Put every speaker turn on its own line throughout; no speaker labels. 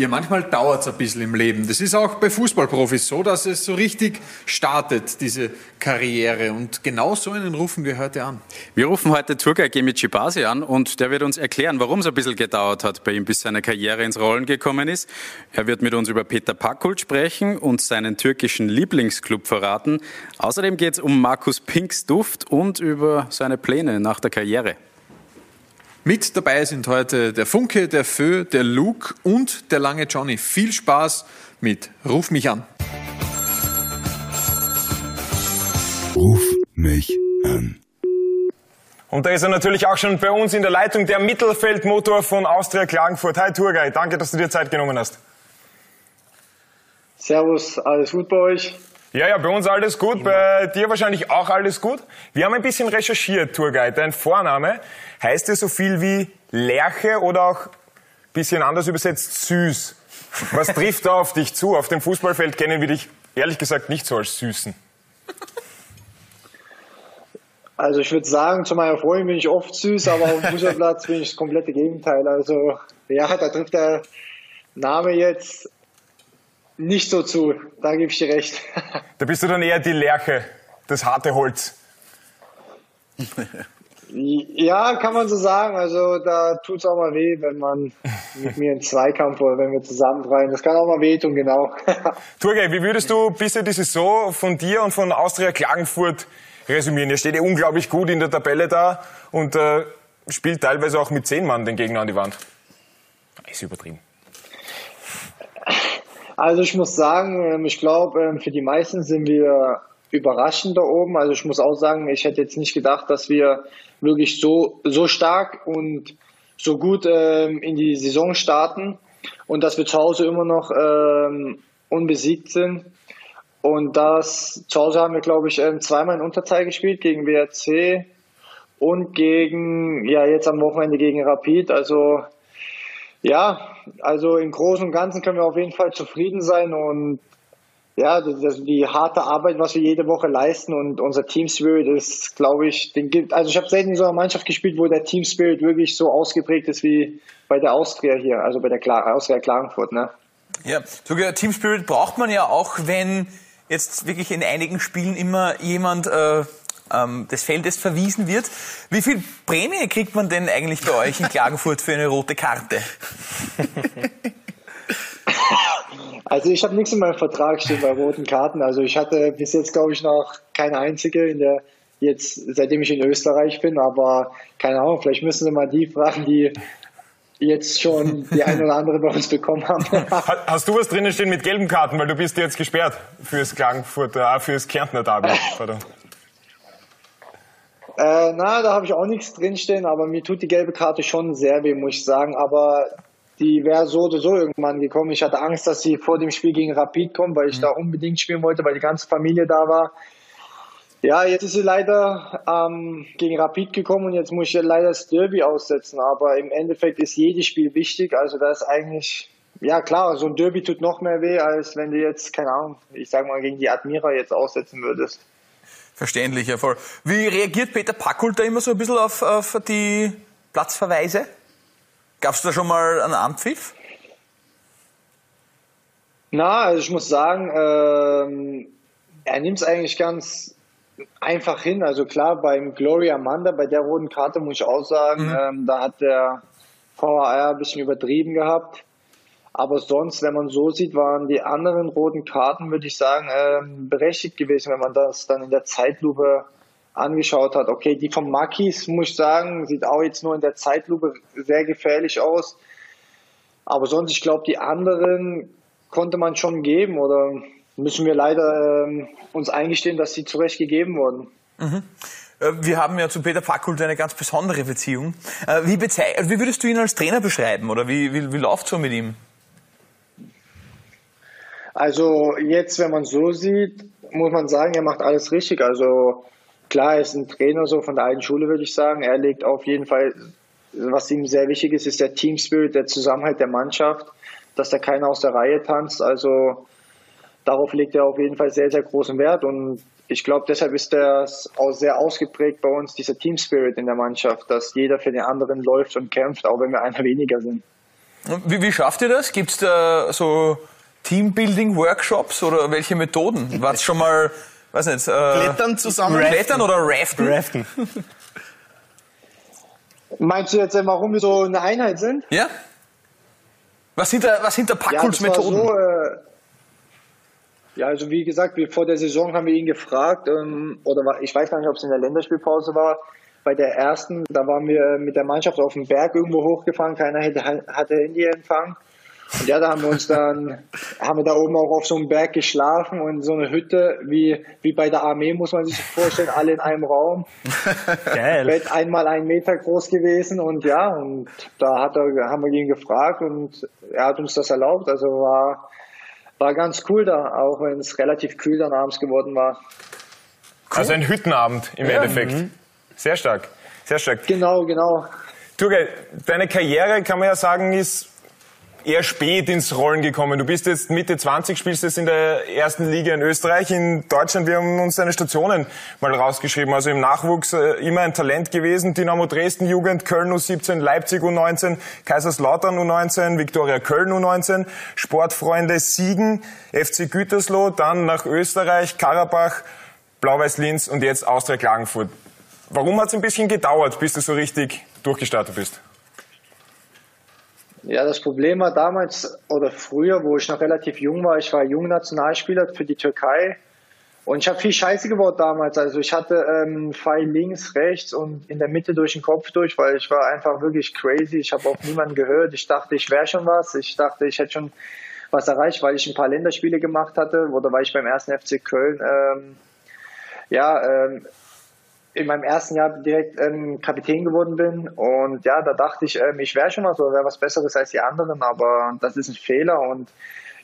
Ja, manchmal dauert es ein bisschen im Leben. Das ist auch bei Fußballprofis so, dass es so richtig startet, diese Karriere. Und genau so einen rufen wir heute an.
Wir rufen heute Turgay Gemicibasi an und der wird uns erklären, warum es ein bisschen gedauert hat bei ihm, bis seine Karriere ins Rollen gekommen ist. Er wird mit uns über Peter Pakult sprechen und seinen türkischen Lieblingsclub verraten. Außerdem geht es um Markus Pinks Duft und über seine Pläne nach der Karriere.
Mit dabei sind heute der Funke, der Fö, der Luke und der lange Johnny. Viel Spaß mit Ruf mich an.
Ruf mich an.
Und da ist er natürlich auch schon bei uns in der Leitung, der Mittelfeldmotor von Austria Klagenfurt. Hi Turgay, danke, dass du dir Zeit genommen hast.
Servus, alles gut bei euch?
Ja, ja, bei uns alles gut, bei dir wahrscheinlich auch alles gut. Wir haben ein bisschen recherchiert, Tourguide. Dein Vorname heißt ja so viel wie Lerche oder auch ein bisschen anders übersetzt süß. Was trifft da auf dich zu? Auf dem Fußballfeld kennen wir dich ehrlich gesagt nicht so als Süßen.
Also ich würde sagen, zu meiner Freundin bin ich oft süß, aber auf dem Fußballplatz bin ich das komplette Gegenteil. Also ja, da trifft der Name jetzt nicht so zu, da gebe ich dir recht.
Da bist du dann eher die Lerche, das harte Holz.
Ja, kann man so sagen. Also da tut es auch mal weh, wenn man mit mir in Zweikampf oder wenn wir zusammenfreien. Das kann auch mal wehtun, genau.
Turgay, wie würdest du bisher die Saison von dir und von Austria Klagenfurt resümieren? Ihr steht ja unglaublich gut in der Tabelle da und äh, spielt teilweise auch mit zehn Mann den Gegner an die Wand. Ist übertrieben.
Also ich muss sagen, ähm, ich glaube, ähm, für die meisten sind wir überraschend da oben. Also ich muss auch sagen, ich hätte jetzt nicht gedacht, dass wir wirklich so, so stark und so gut ähm, in die Saison starten und dass wir zu Hause immer noch unbesiegt sind. Und das zu Hause haben wir, glaube ich, zweimal in Unterzahl gespielt gegen WRC und gegen, ja, jetzt am Wochenende gegen Rapid. Also ja, also im Großen und Ganzen können wir auf jeden Fall zufrieden sein und ja, das, die harte Arbeit, was wir jede Woche leisten und unser Team Spirit ist, glaube ich, den gibt. Also ich habe selten in so einer Mannschaft gespielt, wo der Team Spirit wirklich so ausgeprägt ist wie bei der Austria hier, also bei der Kla Austria Klagenfurt. Ne?
Ja, sogar Team Spirit braucht man ja auch, wenn jetzt wirklich in einigen Spielen immer jemand äh, ähm, des Feldes verwiesen wird. Wie viel Prämie kriegt man denn eigentlich bei euch in Klagenfurt für eine rote Karte?
Also ich habe nichts in meinem Vertrag stehen bei roten Karten. Also ich hatte bis jetzt, glaube ich, noch keine einzige in der jetzt, seitdem ich in Österreich bin, aber keine Ahnung, vielleicht müssen Sie mal die fragen, die jetzt schon die eine oder andere bei uns bekommen haben.
Hast du was drinnen stehen mit gelben Karten, weil du bist jetzt gesperrt fürs Klagenfurter, äh, fürs Kärntner Derby?
Äh, na, da habe ich auch nichts drinstehen, aber mir tut die gelbe Karte schon sehr weh, muss ich sagen. Aber die wäre so oder so irgendwann gekommen. Ich hatte Angst, dass sie vor dem Spiel gegen Rapid kommt, weil ich mhm. da unbedingt spielen wollte, weil die ganze Familie da war. Ja, jetzt ist sie leider ähm, gegen Rapid gekommen und jetzt muss ich leider das Derby aussetzen. Aber im Endeffekt ist jedes Spiel wichtig. Also da ist eigentlich, ja klar, so ein Derby tut noch mehr weh, als wenn du jetzt, keine Ahnung, ich sag mal, gegen die Admira jetzt aussetzen würdest.
Verständlich, ja voll. Wie reagiert Peter Packult da immer so ein bisschen auf, auf die Platzverweise? Gab es da schon mal einen Anpfiff?
Na, also ich muss sagen, ähm, er nimmt es eigentlich ganz einfach hin. Also klar, beim Gloria Amanda, bei der roten Karte muss ich auch sagen, mhm. ähm, da hat der VAR ein bisschen übertrieben gehabt. Aber sonst, wenn man so sieht, waren die anderen roten Karten, würde ich sagen, ähm, berechtigt gewesen, wenn man das dann in der Zeitlupe angeschaut hat. Okay, die von Makis, muss ich sagen, sieht auch jetzt nur in der Zeitlupe sehr gefährlich aus. Aber sonst, ich glaube, die anderen konnte man schon geben oder müssen wir leider ähm, uns eingestehen, dass sie zurecht gegeben wurden.
Mhm. Äh, wir haben ja zu Peter Fackult eine ganz besondere Beziehung. Äh, wie, wie würdest du ihn als Trainer beschreiben oder wie, wie, wie läuft so mit ihm?
Also jetzt, wenn man so sieht, muss man sagen, er macht alles richtig. Also klar, er ist ein Trainer so von der alten Schule, würde ich sagen. Er legt auf jeden Fall, was ihm sehr wichtig ist, ist der Team Spirit, der Zusammenhalt der Mannschaft, dass da keiner aus der Reihe tanzt. Also darauf legt er auf jeden Fall sehr, sehr großen Wert und ich glaube, deshalb ist das auch sehr ausgeprägt bei uns, dieser Team Spirit in der Mannschaft, dass jeder für den anderen läuft und kämpft, auch wenn wir einer weniger sind.
Wie, wie schafft ihr das? Gibt es da so Teambuilding-Workshops oder welche Methoden? War es schon mal, weiß nicht, äh,
Klettern zusammen?
Klettern oder Raften?
Raften.
Meinst du jetzt, äh, warum wir so eine Einheit sind?
Ja? Was sind da, was sind da
Ja, das war
Packholz-Methoden?
so, äh, ja, also wie gesagt, wir, vor der Saison haben wir ihn gefragt, ähm, oder war, ich weiß gar nicht, ob es in der Länderspielpause war, bei der ersten, da waren wir mit der Mannschaft auf den Berg irgendwo hochgefahren, keiner hätte, hatte Handyempfang. Und ja, da haben wir uns dann, haben wir da oben auch auf so einem Berg geschlafen und so eine Hütte, wie, wie bei der Armee, muss man sich vorstellen, alle in einem Raum.
Geil.
Bett einmal einen Meter groß gewesen und ja, und da hat er, haben wir ihn gefragt und er hat uns das erlaubt. Also war, war ganz cool da, auch wenn es relativ kühl dann abends geworden war.
Also ein Hüttenabend im Endeffekt. Sehr stark. Sehr stark.
Genau, genau.
Turgay, deine Karriere, kann man ja sagen, ist eher spät ins Rollen gekommen. Du bist jetzt Mitte 20, spielst jetzt in der ersten Liga in Österreich. In Deutschland, wir haben uns deine Stationen mal rausgeschrieben. Also im Nachwuchs äh, immer ein Talent gewesen. Dynamo Dresden Jugend, Köln U17, Leipzig U19, Kaiserslautern U19, Viktoria Köln U19, Sportfreunde Siegen, FC Gütersloh, dann nach Österreich, Karabach, Blau-Weiß Linz und jetzt Austria Klagenfurt. Warum hat es ein bisschen gedauert, bis du so richtig durchgestartet bist?
Ja, das Problem war damals oder früher, wo ich noch relativ jung war, ich war Jungnationalspieler für die Türkei und ich habe viel Scheiße gebaut damals. Also ich hatte ähm, Pfeil links, rechts und in der Mitte durch den Kopf durch, weil ich war einfach wirklich crazy. Ich habe auf niemanden gehört. Ich dachte, ich wäre schon was. Ich dachte, ich hätte schon was erreicht, weil ich ein paar Länderspiele gemacht hatte oder weil ich beim ersten FC Köln ähm, ja ähm, in meinem ersten Jahr direkt ähm, Kapitän geworden bin. Und ja, da dachte ich, ähm, ich wäre schon was oder wäre was Besseres als die anderen, aber das ist ein Fehler. Und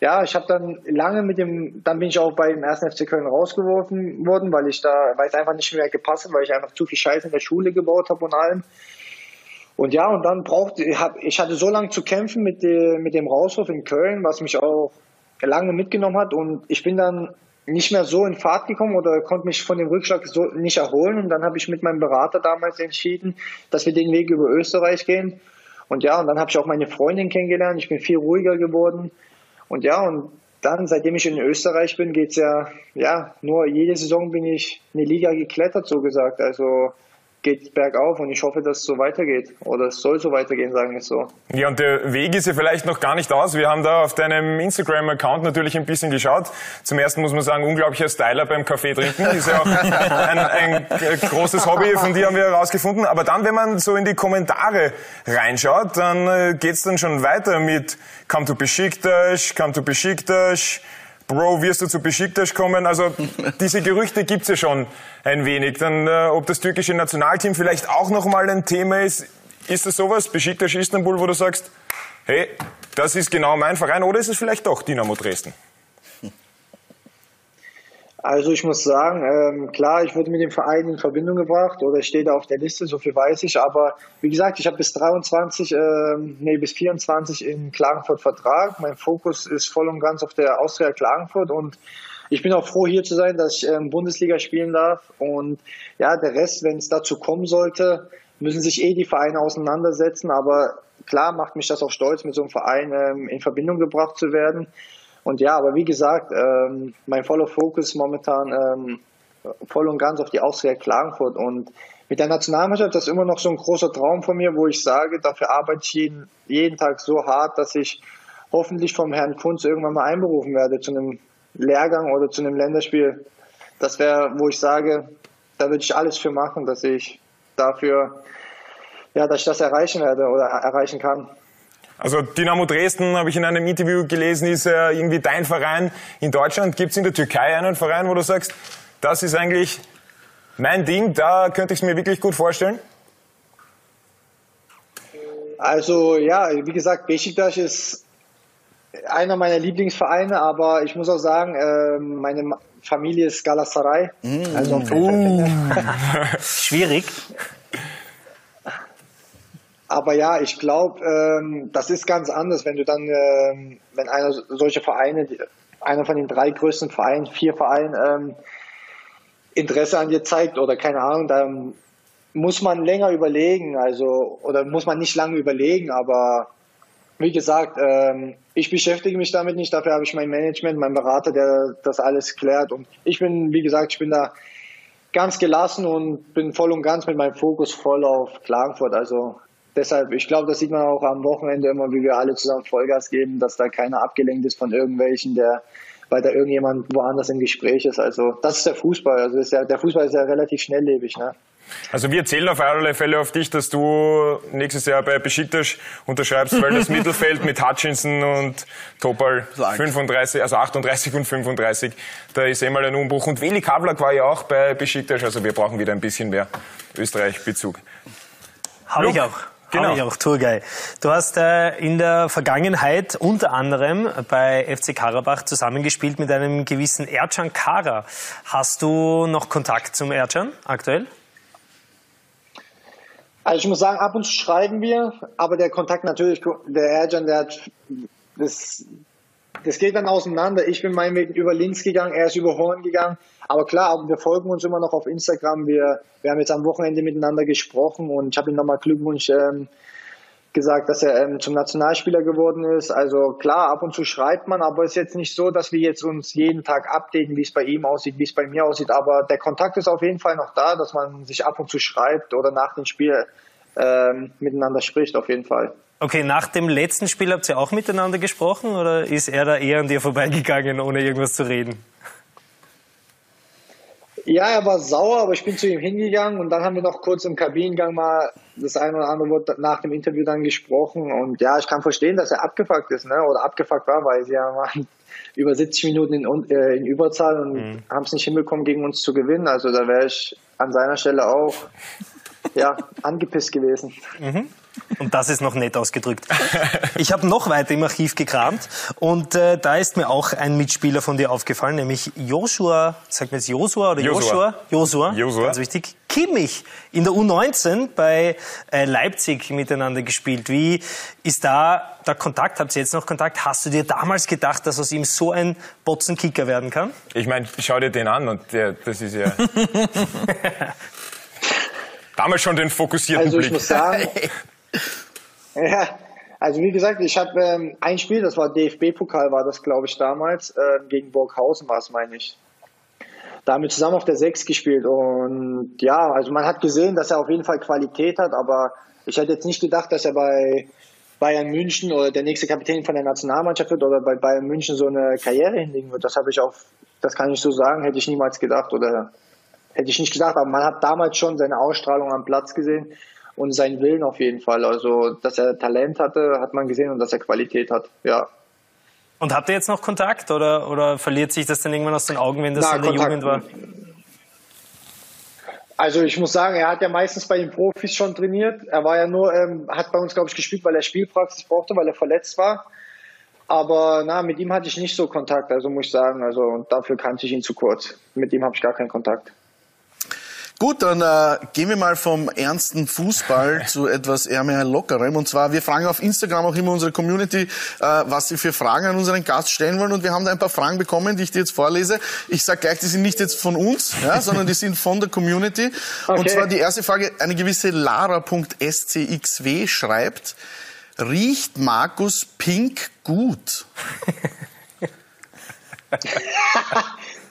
ja, ich habe dann lange mit dem, dann bin ich auch beim ersten FC Köln rausgeworfen worden, weil ich da, weil es einfach nicht mehr gepasst hat, weil ich einfach zu viel Scheiße in der Schule gebaut habe und allem. Und ja, und dann brauchte ich, ich hatte so lange zu kämpfen mit, dem mit dem Rauswurf in Köln, was mich auch lange mitgenommen hat. Und ich bin dann nicht mehr so in Fahrt gekommen oder konnte mich von dem Rückschlag so nicht erholen. Und dann habe ich mit meinem Berater damals entschieden, dass wir den Weg über Österreich gehen. Und ja, und dann habe ich auch meine Freundin kennengelernt. Ich bin viel ruhiger geworden. Und ja, und dann, seitdem ich in Österreich bin, geht's ja, ja, nur jede Saison bin ich eine Liga geklettert, so gesagt. Also geht bergauf und ich hoffe, dass es so weitergeht. Oder es soll so weitergehen, sagen wir es so.
Ja, und der Weg ist ja vielleicht noch gar nicht aus. Wir haben da auf deinem Instagram-Account natürlich ein bisschen geschaut. Zum ersten muss man sagen, unglaublicher Styler beim Kaffee trinken. Ist ja auch ein, ein großes Hobby von dir, haben wir herausgefunden. Aber dann, wenn man so in die Kommentare reinschaut, dann äh, geht's dann schon weiter mit Come to Besiktas, Come to Besiktas, Bro, wirst du zu Besiktas kommen? Also diese Gerüchte gibt's ja schon ein wenig. Dann, äh, ob das türkische Nationalteam vielleicht auch nochmal ein Thema ist, ist das sowas, Besiktas Istanbul, wo du sagst, hey, das ist genau mein Verein, oder ist es vielleicht doch Dynamo Dresden?
Also ich muss sagen, ähm, klar, ich wurde mit dem Verein in Verbindung gebracht oder ich stehe da auf der Liste, so viel weiß ich. Aber wie gesagt, ich habe bis 23, ähm, nee, bis 24 in Klagenfurt Vertrag. Mein Fokus ist voll und ganz auf der Austria Klagenfurt und ich bin auch froh hier zu sein, dass ich ähm, Bundesliga spielen darf. Und ja, der Rest, wenn es dazu kommen sollte, müssen sich eh die Vereine auseinandersetzen. Aber klar macht mich das auch stolz, mit so einem Verein ähm, in Verbindung gebracht zu werden. Und ja, aber wie gesagt, ähm, mein voller Fokus momentan ähm, voll und ganz auf die Austria Klagenfurt. Und mit der Nationalmannschaft, das ist immer noch so ein großer Traum von mir, wo ich sage, dafür arbeite ich jeden, jeden Tag so hart, dass ich hoffentlich vom Herrn Kunz irgendwann mal einberufen werde zu einem Lehrgang oder zu einem Länderspiel. Das wäre, wo ich sage, da würde ich alles für machen, dass ich dafür, ja, dass ich das erreichen werde oder erreichen kann.
Also Dynamo Dresden, habe ich in einem Interview gelesen, ist ja irgendwie dein Verein in Deutschland. Gibt es in der Türkei einen Verein, wo du sagst, das ist eigentlich mein Ding, da könnte ich es mir wirklich gut vorstellen?
Also ja, wie gesagt, Besiktas ist einer meiner Lieblingsvereine, aber ich muss auch sagen, äh, meine Familie ist Galatasaray. Also
Uh, schwierig.
Aber ja, ich glaube, ähm, das ist ganz anders, wenn du dann, ähm, wenn einer solche Vereine, einer von den drei größten Vereinen, vier Vereinen, ähm, Interesse an dir zeigt oder keine Ahnung, da muss man länger überlegen, also oder muss man nicht lange überlegen, aber wie gesagt, ähm, ich beschäftige mich damit nicht. Dafür habe ich mein Management, meinen Berater, der das alles klärt. Und ich bin, wie gesagt, ich bin da ganz gelassen und bin voll und ganz mit meinem Fokus voll auf Klagenfurt. Also deshalb, ich glaube, das sieht man auch am Wochenende immer, wie wir alle zusammen Vollgas geben, dass da keiner abgelenkt ist von irgendwelchen, der weil da irgendjemand woanders im Gespräch ist. Also das ist der Fußball. Also ist ja, der Fußball ist ja relativ schnelllebig. Ne?
Also wir zählen auf alle Fälle auf dich, dass du nächstes Jahr bei Besiktas unterschreibst, weil das Mittelfeld mit Hutchinson und Topal 35, also 38 und 35, da ist eh mal ein Umbruch. Und Veli Kavlak war ja auch bei Besiktas, also wir brauchen wieder ein bisschen mehr Österreich-Bezug.
Habe ich auch.
Genau.
Habe ich auch, Turgay. Du hast äh, in der Vergangenheit unter anderem bei FC Karabach zusammengespielt mit einem gewissen Ercan Kara. Hast du noch Kontakt zum Ercan aktuell?
Also ich muss sagen, ab und zu schreiben wir, aber der Kontakt natürlich, der Erjan, der hat, das, das geht dann auseinander. Ich bin meinen Weg über Linz gegangen, er ist über Horn gegangen. Aber klar, wir folgen uns immer noch auf Instagram. Wir, wir haben jetzt am Wochenende miteinander gesprochen und ich habe ihm nochmal Glückwunsch ähm, gesagt, dass er ähm, zum Nationalspieler geworden ist. Also klar, ab und zu schreibt man, aber es ist jetzt nicht so, dass wir jetzt uns jeden Tag updaten, wie es bei ihm aussieht, wie es bei mir aussieht. Aber der Kontakt ist auf jeden Fall noch da, dass man sich ab und zu schreibt oder nach dem Spiel ähm, miteinander spricht, auf jeden Fall.
Okay, nach dem letzten Spiel habt ihr auch miteinander gesprochen oder ist er da eher an dir vorbeigegangen, ohne irgendwas zu reden?
Ja, er war sauer, aber ich bin zu ihm hingegangen und dann haben wir noch kurz im Kabinengang mal das eine oder andere Wort nach dem Interview dann gesprochen und ja, ich kann verstehen, dass er abgefuckt ist, ne? Oder abgefuckt war, weil sie ja waren über 70 Minuten in, äh, in Überzahl und
Mhm.
haben es nicht hinbekommen, gegen uns zu gewinnen. Also da wäre ich an seiner Stelle auch ja, angepisst gewesen.
Und das ist noch nett ausgedrückt. Ich habe noch weiter im Archiv gekramt und äh, da ist mir auch ein Mitspieler von dir aufgefallen, nämlich Joshua, sagt man jetzt Joshua oder
Joshua.
Joshua? Joshua, ganz wichtig. Kimmich in der U19 bei äh, Leipzig miteinander gespielt. Wie ist da der Kontakt? Habt ihr jetzt noch Kontakt? Hast du dir damals gedacht, dass aus ihm so ein Botzenkicker werden kann?
Ich meine, schau dir den an und der, das ist ja... Damals schon den fokussierten
Also ich
Blick.
muss sagen, ja, also wie gesagt, ich habe ähm, ein Spiel, das war DFB-Pokal, war das glaube ich damals, ähm, gegen Burghausen war es, meine ich. Da haben wir zusammen auf der 6 gespielt und ja, also man hat gesehen, dass er auf jeden Fall Qualität hat, aber ich hätte jetzt nicht gedacht, dass er bei Bayern München oder der nächste Kapitän von der Nationalmannschaft wird oder bei Bayern München so eine Karriere hinlegen wird. Das habe ich auch, das kann ich so sagen, hätte ich niemals gedacht oder hätte ich nicht gedacht, aber man hat damals schon seine Ausstrahlung am Platz gesehen und seinen Willen auf jeden Fall. Also, dass er Talent hatte, hat man gesehen und dass er Qualität hat. Ja.
Und habt ihr jetzt noch Kontakt oder, oder verliert sich das dann irgendwann aus den Augen, wenn das
Na,
in der
Kontakt-
Jugend war?
Also ich muss sagen, er hat ja meistens bei den Profis schon trainiert. Er war ja nur, ähm, hat bei uns, glaube ich, gespielt, weil er Spielpraxis brauchte, weil er verletzt war. Aber na, mit ihm hatte ich nicht so Kontakt, also muss ich sagen. Also und dafür kannte ich ihn zu kurz. Mit ihm habe ich gar keinen Kontakt.
Gut, dann äh, gehen wir mal vom ernsten Fußball zu etwas eher mehr lockerem. Und zwar, wir fragen auf Instagram auch immer unsere Community, äh, was sie für Fragen an unseren Gast stellen wollen. Und wir haben da ein paar Fragen bekommen, die ich dir jetzt vorlese. Ich sage gleich, die sind nicht jetzt von uns, ja, sondern die sind von der Community. Und
Okay.
zwar die erste Frage, eine gewisse Lara.scxw schreibt, riecht Markus Pink gut?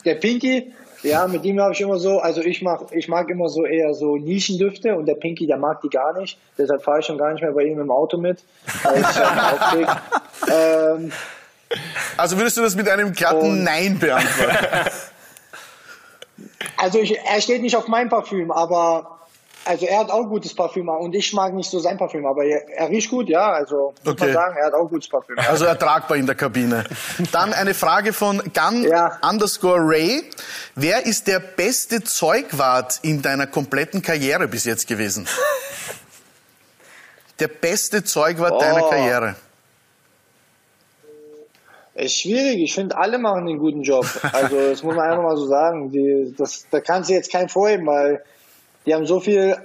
Der Pinky, ja, mit ihm habe ich immer so, also ich mag, ich mag immer so eher so Nischendüfte und der Pinky, der mag die gar nicht. Deshalb fahre ich schon gar nicht mehr bei ihm im Auto mit, ähm,
Also würdest du das mit einem glatten Nein beantworten?
Also ich, er steht nicht auf mein Parfüm, aber also er hat auch gutes Parfüm und ich mag nicht so sein Parfüm, aber er, er riecht gut, ja. Also muss
Okay.
man sagen, er hat auch gutes Parfüm.
Also ertragbar in der Kabine. Dann eine Frage von Gun
Ja.
underscore Ray. Wer ist der beste Zeugwart in deiner kompletten Karriere bis jetzt gewesen? Der beste Zeugwart
Oh.
deiner Karriere.
Ist schwierig. Ich finde, alle machen einen guten Job. Also das muss man einfach mal so sagen. Die, das, da kannst du jetzt keinen vorheben, weil die haben so viel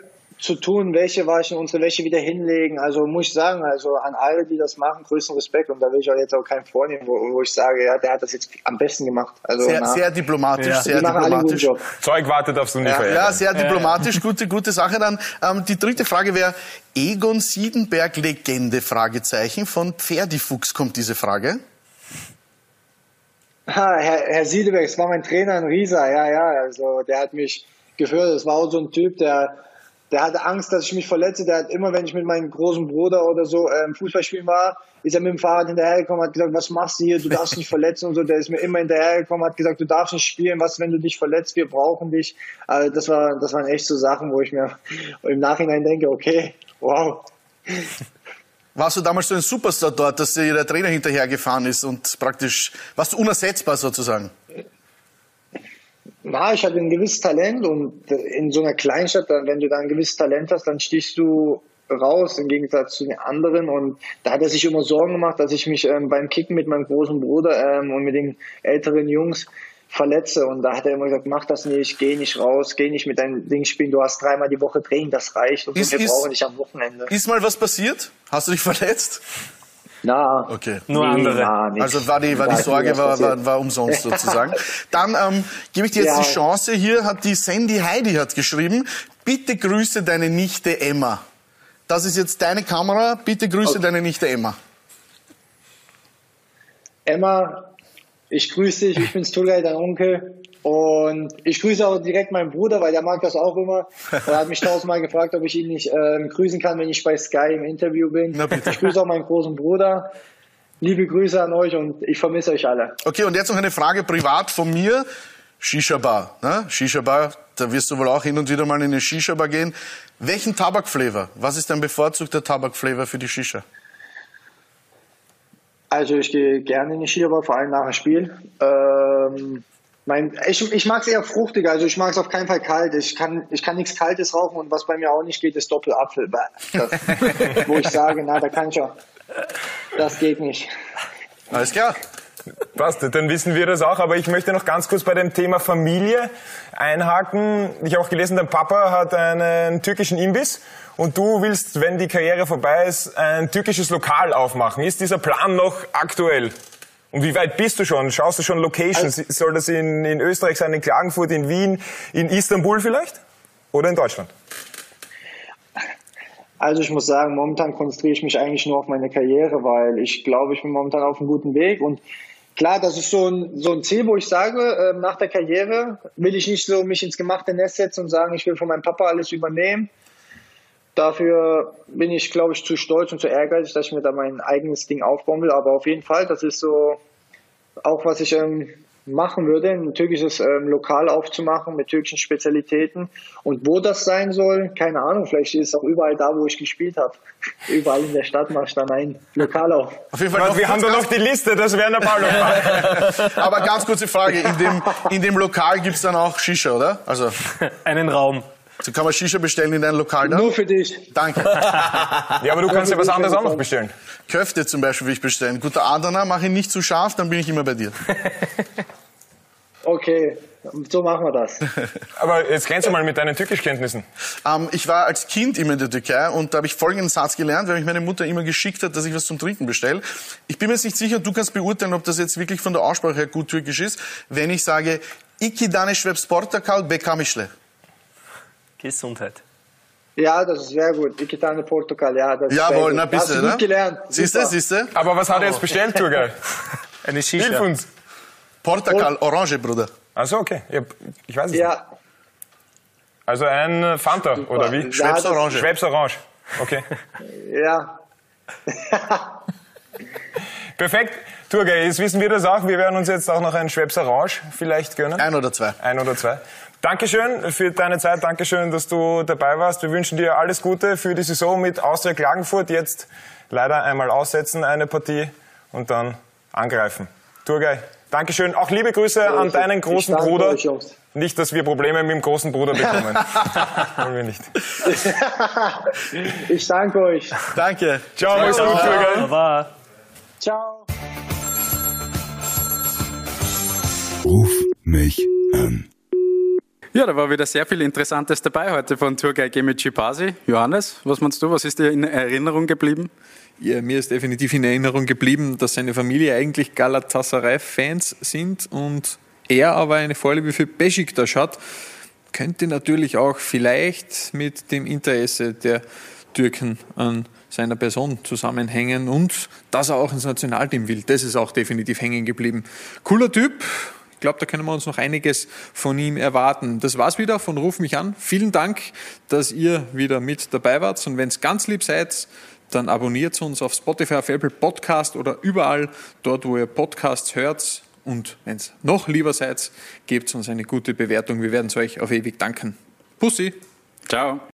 zu tun, Wäsche waschen, unsere Wäsche wieder hinlegen. Also muss ich sagen, also an alle, die das machen, größten Respekt. Und da will ich auch jetzt auch keinen vornehmen, wo, wo ich sage, ja, der hat das jetzt am besten gemacht. Also
Sehr,
na,
sehr diplomatisch,
Ja.
sehr diplomatisch.
Zeug wartet aufs Turnier.
Ja.
Ja, sehr diplomatisch, gute, gute Sache dann. Ähm, die dritte Frage wäre, Egon Siedenberg Legende, Fragezeichen. Von Pferdifuchs kommt diese Frage.
Ha, Herr, Herr Siedeberg, das war mein Trainer in Riesa, ja, ja, also der hat mich geführt, das war auch so ein Typ, der, der hatte Angst, dass ich mich verletze, der hat immer, wenn ich mit meinem großen Bruder oder so ähm, Fußballspielen war, ist er mit dem Fahrrad hinterhergekommen, hat gesagt, was machst du hier, du darfst nicht verletzen. Und so, der ist mir immer hinterhergekommen, hat gesagt, du darfst nicht spielen, was, wenn du dich verletzt, wir brauchen dich, also das war, das waren echt so Sachen, wo ich mir im Nachhinein denke, okay, wow,
Warst du damals so ein Superstar dort, dass dir der Trainer hinterhergefahren ist und praktisch, warst du unersetzbar sozusagen?
Na, ich hatte ein gewisses Talent und in so einer Kleinstadt, dann, wenn du da ein gewisses Talent hast, dann stichst du raus im Gegensatz zu den anderen und da hat er sich immer Sorgen gemacht, dass ich mich ähm, beim Kicken mit meinem großen Bruder ähm, und mit den älteren Jungs verletze und da hat er immer gesagt, mach das nicht, geh nicht raus, geh nicht mit deinem Ding spielen, du hast dreimal die Woche Training, das reicht und
Ist-
wir
ist-
brauchen dich am Wochenende.
Ist mal was passiert? Hast du dich verletzt?
Na,
Okay.
Nur andere.
na.
Also war die, war die Sorge war, war, war umsonst sozusagen. Dann ähm, gebe ich dir jetzt
Ja.
die Chance. Hier hat die Sandy Heidi hat geschrieben, bitte grüße deine Nichte Emma. Das ist jetzt deine Kamera, bitte grüße deine Nichte Emma.
Emma, ich grüße dich, ich bin's Tulgay, dein Onkel. Und ich grüße auch direkt meinen Bruder, weil der mag das auch immer. Er hat mich tausendmal gefragt, ob ich ihn nicht ähm, grüßen kann, wenn ich bei Sky im Interview bin. Ich grüße auch meinen großen Bruder. Liebe Grüße an euch und ich vermisse euch alle.
Okay, und jetzt noch eine Frage privat von mir. Shisha Bar, ne? Shisha Bar, da wirst du wohl auch hin und wieder mal in eine Shisha Bar gehen. Welchen Tabakflavor? Was ist dein bevorzugter Tabakflavor für die Shisha?
Also ich gehe gerne in die Skier, vor allem nach dem Spiel. Ähm, mein, ich ich mag es eher fruchtig, also ich mag es auf keinen Fall kalt. Ich kann, ich kann nichts Kaltes rauchen und was bei mir auch nicht geht, ist Doppelapfel. Das, wo ich sage, na, da kann ich auch. Das geht nicht.
Alles klar.
Passt, dann wissen wir das auch. Aber ich möchte noch ganz kurz bei dem Thema Familie einhaken. Ich habe auch gelesen, dein Papa hat einen türkischen Imbiss und du willst, wenn die Karriere vorbei ist, ein türkisches Lokal aufmachen. Ist dieser Plan noch aktuell? Und wie weit bist du schon? Schaust du schon Locations? Soll das in, in Österreich sein, in Klagenfurt, in Wien, in Istanbul vielleicht? Oder in Deutschland?
Also ich muss sagen, momentan konzentriere ich mich eigentlich nur auf meine Karriere, weil ich glaube, ich bin momentan auf einem guten Weg und klar, das ist so ein, so ein Ziel, wo ich sage, äh, nach der Karriere will ich nicht so mich ins gemachte Nest setzen und sagen, ich will von meinem Papa alles übernehmen. Dafür bin ich, glaube ich, zu stolz und zu ehrgeizig, dass ich mir da mein eigenes Ding aufbauen will. Aber auf jeden Fall, das ist so auch, was ich ähm, machen würde, ein türkisches ähm, Lokal aufzumachen mit türkischen Spezialitäten. Und wo das sein soll, keine Ahnung, vielleicht ist es auch überall da, wo ich gespielt habe. Überall in der Stadt mache ich dann ein Lokal auf.
Auf jeden Fall noch
wir haben da noch die Liste, das wäre ein Ball.
Aber ganz kurze Frage, in dem, in dem Lokal gibt's dann auch Shisha, oder? Also,
Einen Raum.
So kann man Shisha bestellen in deinem Lokal dann?
Nur für dich.
Danke.
Ja, aber du kannst ja was anderes auch noch bestellen.
Köfte zum Beispiel will ich bestellen. Guter Adana, mach ihn nicht zu scharf, dann bin ich immer bei dir.
Okay, so machen wir das.
Aber jetzt glänze mal mit deinen Türkischkenntnissen.
Ähm, ich war als Kind immer in der Türkei und da habe ich folgenden Satz gelernt, weil mich meine Mutter immer geschickt hat, dass ich was zum Trinken bestelle. Ich bin mir jetzt nicht sicher, du kannst beurteilen, ob das jetzt wirklich von der Aussprache her gut türkisch ist, wenn ich sage, iki dane schwebs portakal bekamischle.
Gesundheit.
Ja, das ist sehr gut. Ikitane Portugal, ja. Das ist sehr
Jawohl,
gut.
na
Hast
bitte,
du gut
ne?
gelernt.
Siehst du,
Super.
siehst du?
Aber was hat er jetzt bestellt, Turgay?
Eine
Hilf
Shisha.
uns.
Portakal, Orange, Bruder.
Also okay, ich, weiß es nicht.
Ja,
Also ein Fanta, oder wie?
Das-
Orange.
Schweppes Orange. Okay.
ja.
Perfekt. Turgay, jetzt wissen wir das auch. Wir werden uns jetzt auch noch ein Schweppes Orange vielleicht gönnen.
Ein oder zwei.
Ein oder zwei. Dankeschön für deine Zeit. Dankeschön, dass du dabei warst. Wir wünschen dir alles Gute für die Saison mit Austria Klagenfurt. Jetzt leider einmal aussetzen, eine Partie und dann angreifen. Turgay, Dankeschön. Auch liebe Grüße an
ich-
deinen
ich
großen Bruder.
euch.
Nicht, dass wir Probleme mit dem großen Bruder bekommen. Wollen wir nicht.
Ich danke euch.
Danke.
Ciao, mach's gut, Turgay.
Aber
Ciao.
Ruf mich an.
Ja, da war wieder sehr viel Interessantes dabei heute von Tourguide Gemici Pasi. Johannes, was meinst du? Was ist dir in Erinnerung geblieben?
Ja, mir ist definitiv in Erinnerung geblieben, dass seine Familie eigentlich Galatasaray-Fans sind und er aber eine Vorliebe für Besiktas hat. Könnte natürlich auch vielleicht mit dem Interesse der Türken an seiner Person zusammenhängen und dass er auch ins Nationalteam will. Das ist auch definitiv hängen geblieben. Cooler Typ, glaube, da können wir uns noch einiges von ihm erwarten. Das war's wieder von Ruf mich an. Vielen Dank, dass ihr wieder mit dabei wart. Und wenn es ganz lieb seid, dann abonniert uns auf Spotify, auf Apple Podcast oder überall dort, wo ihr Podcasts hört. Und wenn es noch lieber seid, gebt uns eine gute Bewertung. Wir werden es euch auf ewig danken. Pussy.
Ciao.